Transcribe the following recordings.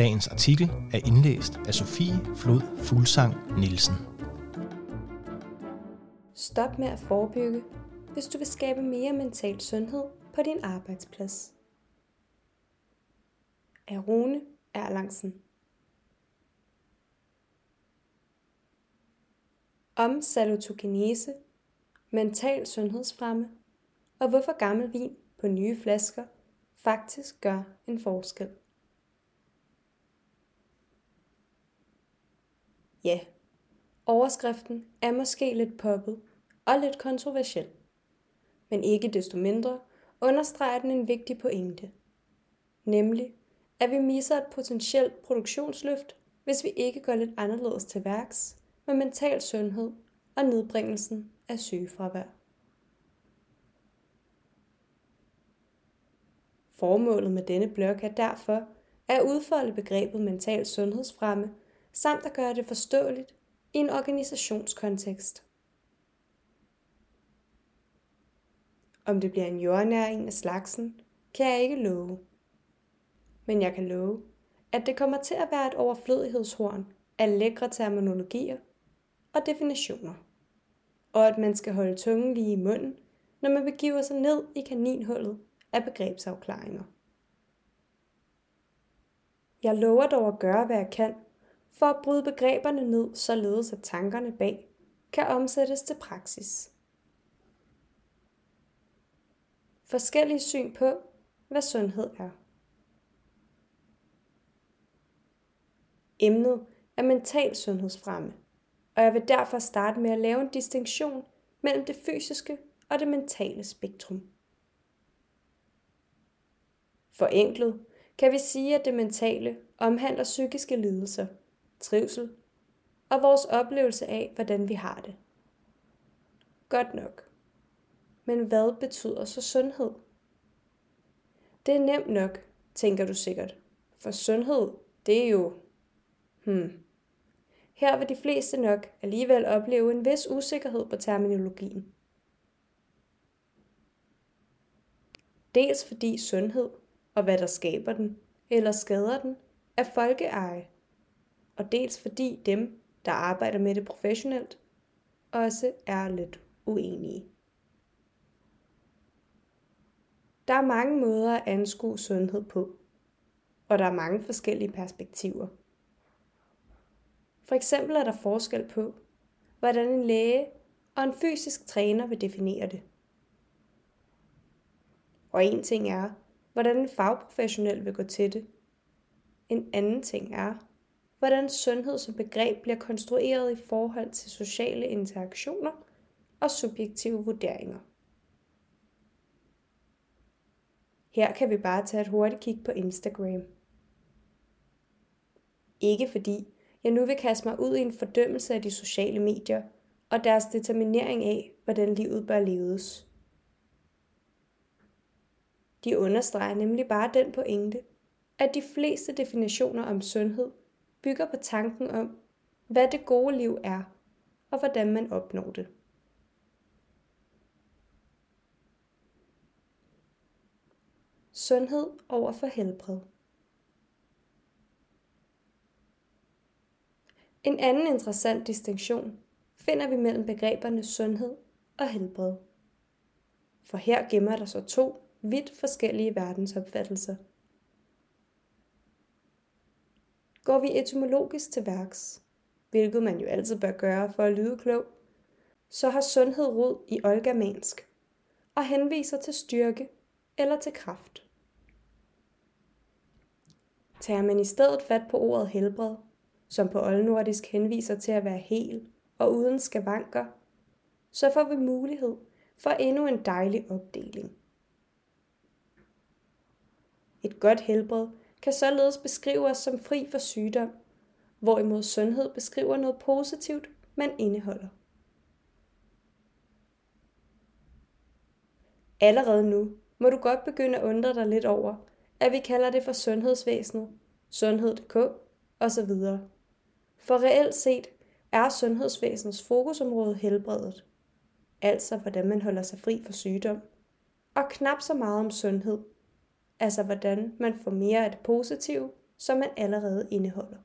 Dagens artikel er indlæst af Sofie Flod Fuglsang Nielsen. Stop med at forebygge, hvis du vil skabe mere mental sundhed på din arbejdsplads. Af Rune Erlangsen. Om salutogenese, mental sundhedsfremme og hvorfor gammel vin på nye flasker faktisk gør en forskel. Ja, overskriften er måske lidt poppet og lidt kontroversiel. Men ikke desto mindre understreger den en vigtig pointe. Nemlig, at vi misser et potentielt produktionsløft, hvis vi ikke går lidt anderledes til værks med mental sundhed og nedbringelsen af sygefravær. Formålet med denne blog er derfor at udfolde begrebet mental sundhedsfremme samt at gøre det forståeligt i en organisationskontekst. Om det bliver en jordnæring af slagsen, kan jeg ikke love. Men jeg kan love, at det kommer til at være et overflødighedshorn af lækre terminologier og definitioner. Og at man skal holde tungen lige i munden, når man begiver sig ned i kaninhullet af begrebsafklaringer. Jeg lover dog at gøre, hvad jeg kan for at bryde begreberne ned, således at tankerne bag kan omsættes til praksis. Forskellige syn på, hvad sundhed er. Emnet er mental sundhedsfremme, og jeg vil derfor starte med at lave en distinktion mellem det fysiske og det mentale spektrum. Forenklet kan vi sige, at det mentale omhandler psykiske lidelser – trivsel og vores oplevelse af, hvordan vi har det. Godt nok. Men hvad betyder så sundhed? Det er nemt nok, tænker du sikkert. For sundhed, det er jo... Hmm. Her vil de fleste nok alligevel opleve en vis usikkerhed på terminologien. Dels fordi sundhed og hvad der skaber den eller skader den, er folkeeje og dels fordi dem, der arbejder med det professionelt, også er lidt uenige. Der er mange måder at anskue sundhed på, og der er mange forskellige perspektiver. For eksempel er der forskel på, hvordan en læge og en fysisk træner vil definere det. Og en ting er, hvordan en fagprofessionel vil gå til det. En anden ting er, hvordan sundhed som begreb bliver konstrueret i forhold til sociale interaktioner og subjektive vurderinger. Her kan vi bare tage et hurtigt kig på Instagram. Ikke fordi jeg nu vil kaste mig ud i en fordømmelse af de sociale medier og deres determinering af, hvordan livet bør leves. De understreger nemlig bare den pointe, at de fleste definitioner om sundhed bygger på tanken om, hvad det gode liv er, og hvordan man opnår det. Sundhed over for helbred. En anden interessant distinktion finder vi mellem begreberne sundhed og helbred. For her gemmer der sig to vidt forskellige verdensopfattelser – går vi etymologisk til værks, hvilket man jo altid bør gøre for at lyde klog, så har sundhed rod i oldgermansk og henviser til styrke eller til kraft. Tager man i stedet fat på ordet helbred, som på oldnordisk henviser til at være hel og uden skavanker, så får vi mulighed for endnu en dejlig opdeling. Et godt helbred kan således beskrive os som fri for sygdom, hvorimod sundhed beskriver noget positivt, man indeholder. Allerede nu må du godt begynde at undre dig lidt over, at vi kalder det for sundhedsvæsenet, sundhed.dk osv. For reelt set er sundhedsvæsenets fokusområde helbredet, altså hvordan man holder sig fri for sygdom, og knap så meget om sundhed, altså hvordan man får mere af det positive, som man allerede indeholder.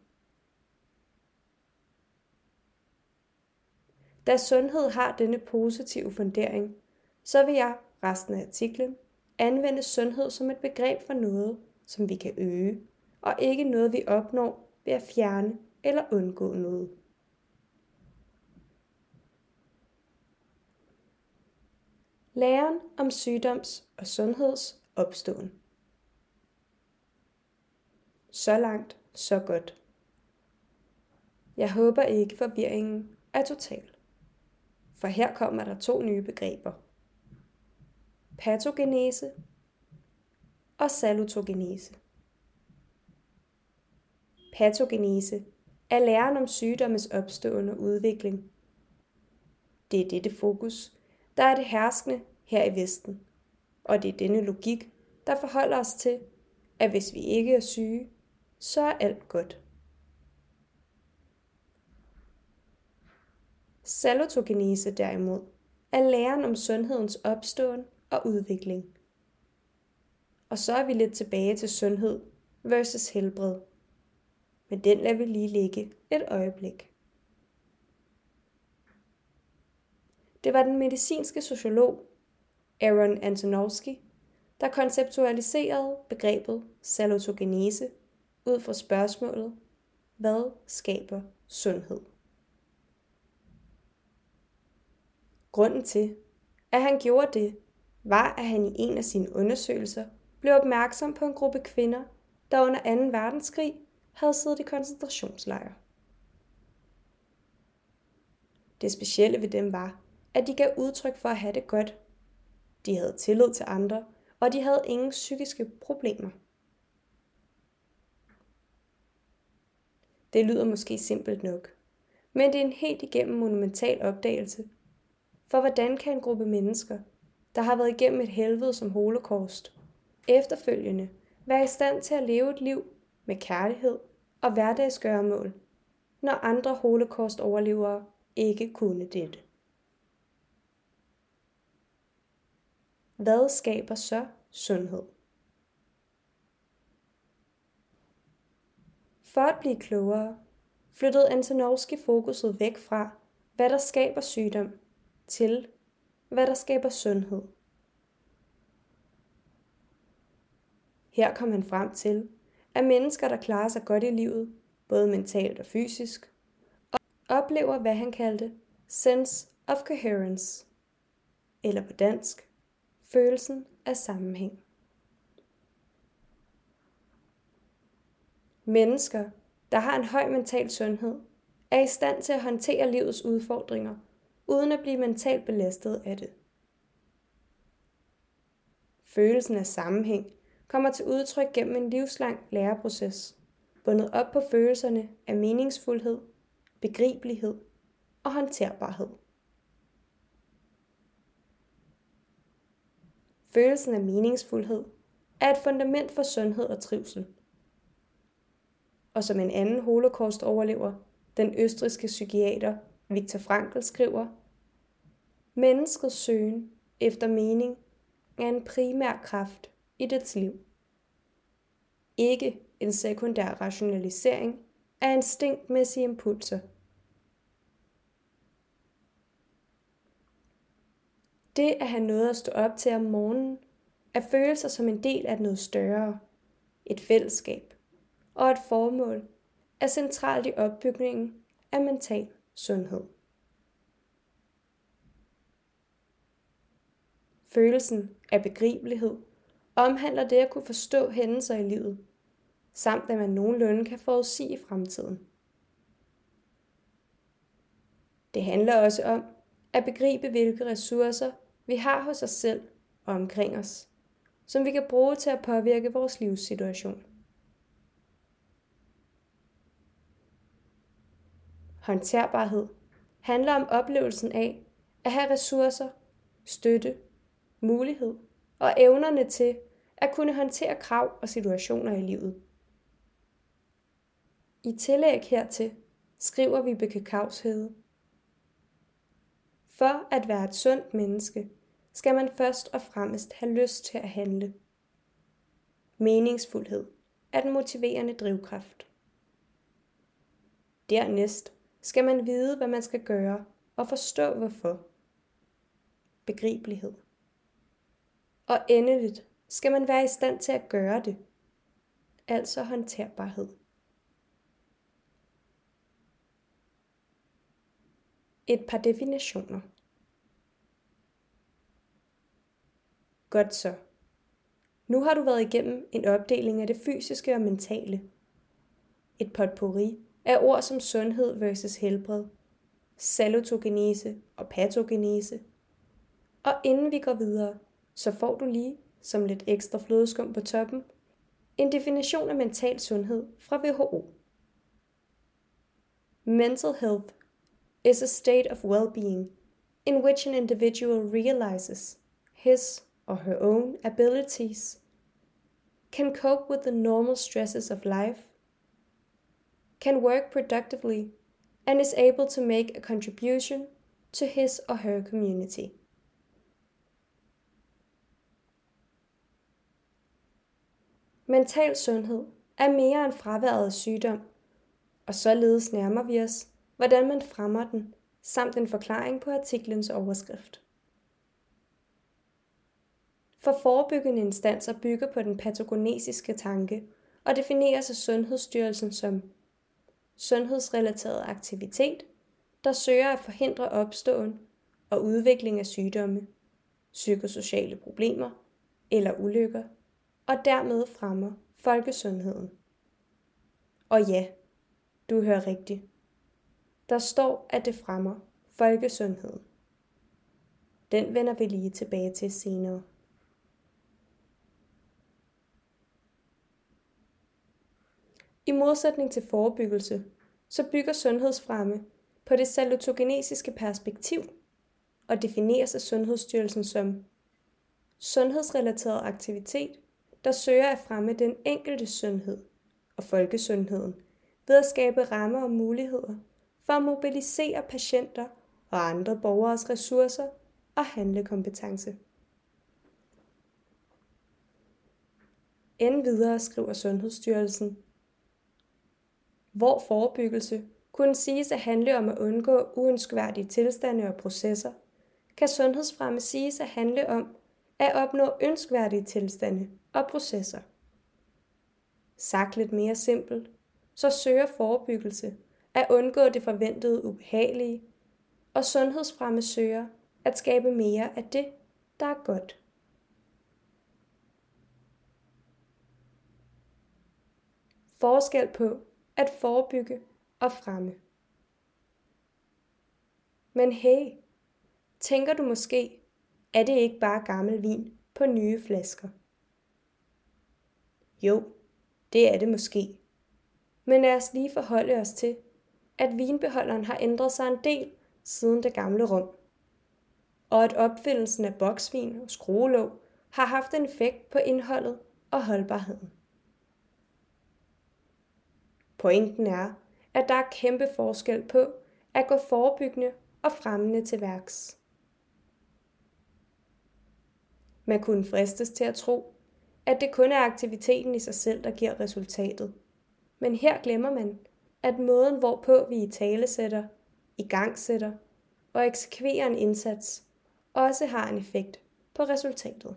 Da sundhed har denne positive fundering, så vil jeg resten af artiklen anvende sundhed som et begreb for noget, som vi kan øge, og ikke noget, vi opnår ved at fjerne eller undgå noget. Læren om sygdoms- og sundheds opståen. Så langt, så godt. Jeg håber ikke forvirringen er total. For her kommer der to nye begreber. Patogenese og salutogenese. Patogenese er læren om sygdommes opstående og udvikling. Det er dette fokus, der er det herskende her i Vesten. Og det er denne logik, der forholder os til, at hvis vi ikke er syge, så er alt godt. Salutogenese derimod er læren om sundhedens opståen og udvikling. Og så er vi lidt tilbage til sundhed versus helbred. Men den lader vi lige ligge et øjeblik. Det var den medicinske sociolog Aaron Antonovsky, der konceptualiserede begrebet salutogenese ud fra spørgsmålet, hvad skaber sundhed? Grunden til, at han gjorde det, var, at han i en af sine undersøgelser blev opmærksom på en gruppe kvinder, der under 2. verdenskrig havde siddet i koncentrationslejre. Det specielle ved dem var, at de gav udtryk for at have det godt. De havde tillid til andre, og de havde ingen psykiske problemer. Det lyder måske simpelt nok, men det er en helt igennem monumental opdagelse. For hvordan kan en gruppe mennesker, der har været igennem et helvede som holocaust, efterfølgende være i stand til at leve et liv med kærlighed og hverdagsgøremål, når andre holocaust-overlevere ikke kunne dette? Hvad skaber så sundhed? For at blive klogere, flyttede Antonovsky fokuset væk fra, hvad der skaber sygdom, til hvad der skaber sundhed. Her kom han frem til, at mennesker, der klarer sig godt i livet, både mentalt og fysisk, oplever, hvad han kaldte sense of coherence, eller på dansk, følelsen af sammenhæng. Mennesker, der har en høj mental sundhed, er i stand til at håndtere livets udfordringer, uden at blive mentalt belastet af det. Følelsen af sammenhæng kommer til udtryk gennem en livslang læreproces, bundet op på følelserne af meningsfuldhed, begribelighed og håndterbarhed. Følelsen af meningsfuldhed er et fundament for sundhed og trivsel. Og som en anden holocaust-overlever, den østriske psykiater Viktor Frankl skriver, Menneskets søgen efter mening er en primær kraft i dets liv. Ikke en sekundær rationalisering af instinktmæssige impulser. Det at have noget at stå op til om morgenen, at føle sig som en del af noget større, et fællesskab og et formål, er centralt i opbygningen af mental sundhed. Følelsen af begribelighed omhandler det at kunne forstå hændelser i livet, samt at man nogenlunde kan forudsige fremtiden. Det handler også om at begribe, hvilke ressourcer vi har hos os selv og omkring os, som vi kan bruge til at påvirke vores livssituation. Håndterbarhed handler om oplevelsen af at have ressourcer, støtte, mulighed og evnerne til at kunne håndtere krav og situationer i livet. I tillæg hertil skriver vi Kavshede. For at være et sundt menneske, skal man først og fremmest have lyst til at handle. Meningsfuldhed er den motiverende drivkraft. Dernæst skal man vide, hvad man skal gøre og forstå hvorfor. Begribelighed. Og endeligt skal man være i stand til at gøre det, altså håndterbarhed. Et par definitioner. Godt så. Nu har du været igennem en opdeling af det fysiske og mentale. Et potpourri af ord som sundhed versus helbred, salutogenese og patogenese. Og inden vi går videre, så får du lige, som lidt ekstra flødeskum på toppen, en definition af mental sundhed fra WHO. Mental health is a state of well-being in which an individual realizes his or her own abilities, can cope with the normal stresses of life, can work productively, and is able to make a contribution to his or her community. Mental sundhed er mere end fraværet af sygdom, og således nærmer vi os, hvordan man fremmer den, samt en forklaring på artiklens overskrift. For forebyggende instanser bygger på den patogenesiske tanke og defineres af Sundhedsstyrelsen som sundhedsrelateret aktivitet, der søger at forhindre opståen og udvikling af sygdomme, psykosociale problemer eller ulykker, og dermed fremmer folkesundheden. Og ja, du hører rigtigt. Der står, at det fremmer folkesundheden. Den vender vi lige tilbage til senere. I modsætning til forebyggelse, så bygger sundhedsfremme på det salutogenesiske perspektiv og defineres af Sundhedsstyrelsen som sundhedsrelateret aktivitet, der søger at fremme den enkelte sundhed og folkesundheden ved at skabe rammer og muligheder for at mobilisere patienter og andre borgeres ressourcer og handlekompetence. Endvidere skriver Sundhedsstyrelsen, hvor forebyggelse kunne siges at handle om at undgå uønskværdige tilstande og processer, kan sundhedsfremme siges at handle om at opnå ønskværdige tilstande og processer. Sagt lidt mere simpelt, så søger forebyggelse at undgå det forventede ubehagelige, og sundhedsfremme søger at skabe mere af det, der er godt. Forskel på at forebygge og fremme. Men hey, tænker du måske, er det ikke bare gammel vin på nye flasker? Jo, det er det måske. Men lad os lige forholde os til, at vinbeholderen har ændret sig en del siden det gamle rum, og at opfindelsen af boksvin og skruelåg har haft en effekt på indholdet og holdbarheden. Pointen er, at der er kæmpe forskel på at gå forebyggende og fremmende til værks. Man kunne fristes til at tro, at det kun er aktiviteten i sig selv, der giver resultatet. Men her glemmer man, at måden, hvorpå vi i tale sætter, i gang sætter og eksekverer en indsats, også har en effekt på resultatet.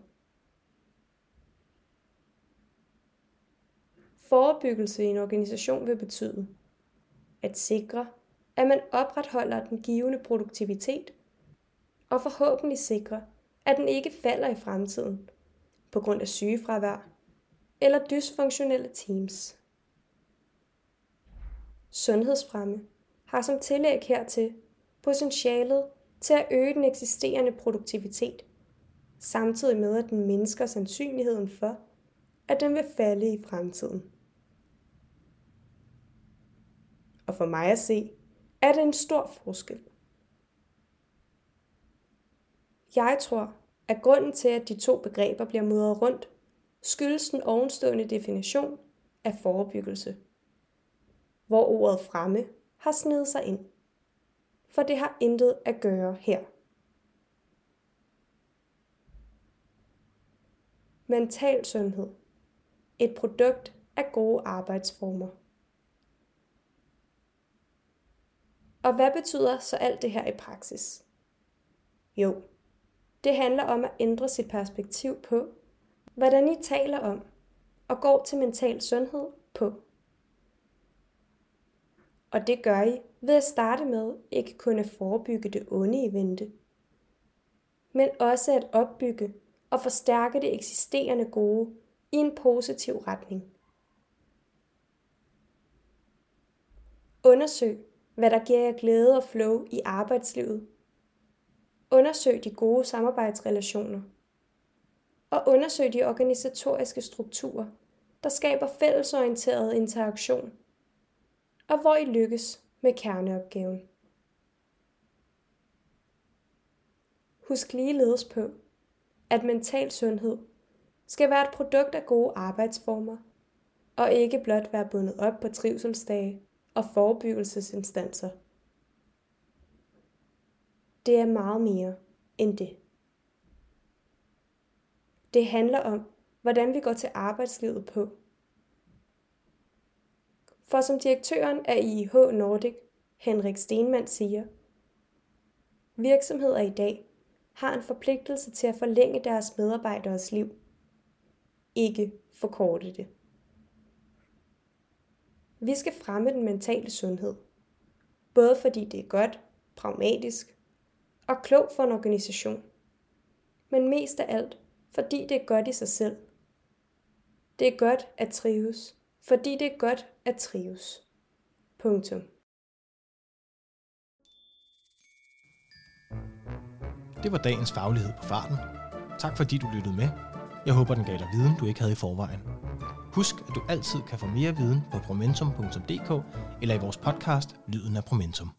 Forebyggelse i en organisation vil betyde at sikre, at man opretholder den givende produktivitet, og forhåbentlig sikre, at den ikke falder i fremtiden på grund af sygefravær eller dysfunktionelle teams. Sundhedsfremme har som tillæg hertil potentialet til at øge den eksisterende produktivitet, samtidig med at den mindsker sandsynligheden for, at den vil falde i fremtiden. Og for mig at se, er det en stor forskel. Jeg tror, at grunden til, at de to begreber bliver mudret rundt, skyldes den ovenstående definition af forebyggelse, hvor ordet fremme har snedet sig ind. For det har intet at gøre her. Mental sundhed. Et produkt af gode arbejdsformer. Og hvad betyder så alt det her i praksis? Jo, det handler om at ændre sit perspektiv på, hvordan I taler om og går til mental sundhed på. Og det gør I ved at starte med ikke kun at forebygge det onde i vente, men også at opbygge og forstærke det eksisterende gode i en positiv retning. Undersøg, hvad der giver jer glæde og flow i arbejdslivet. Undersøg de gode samarbejdsrelationer. Og undersøg de organisatoriske strukturer, der skaber fællesorienteret interaktion, og hvor I lykkes med kerneopgaven. Husk ligeledes på, at mental sundhed skal være et produkt af gode arbejdsformer, og ikke blot være bundet op på trivselsdage og forebyggelsesinstanser. Det er meget mere end det. Det handler om, hvordan vi går til arbejdslivet på. For som direktøren af IH Nordic, Henrik Stenmann siger, virksomheder i dag har en forpligtelse til at forlænge deres medarbejderes liv, ikke forkorte det. Vi skal fremme den mentale sundhed, både fordi det er godt, pragmatisk og klogt for en organisation, men mest af alt, fordi det er godt i sig selv. Det er godt at trives, fordi det er godt at trives. Punktum. Det var dagens faglighed på farten. Tak fordi du lyttede med. Jeg håber, den gav dig viden, du ikke havde i forvejen. Husk, at du altid kan få mere viden på promentum.dk eller i vores podcast Lyden af Promentum.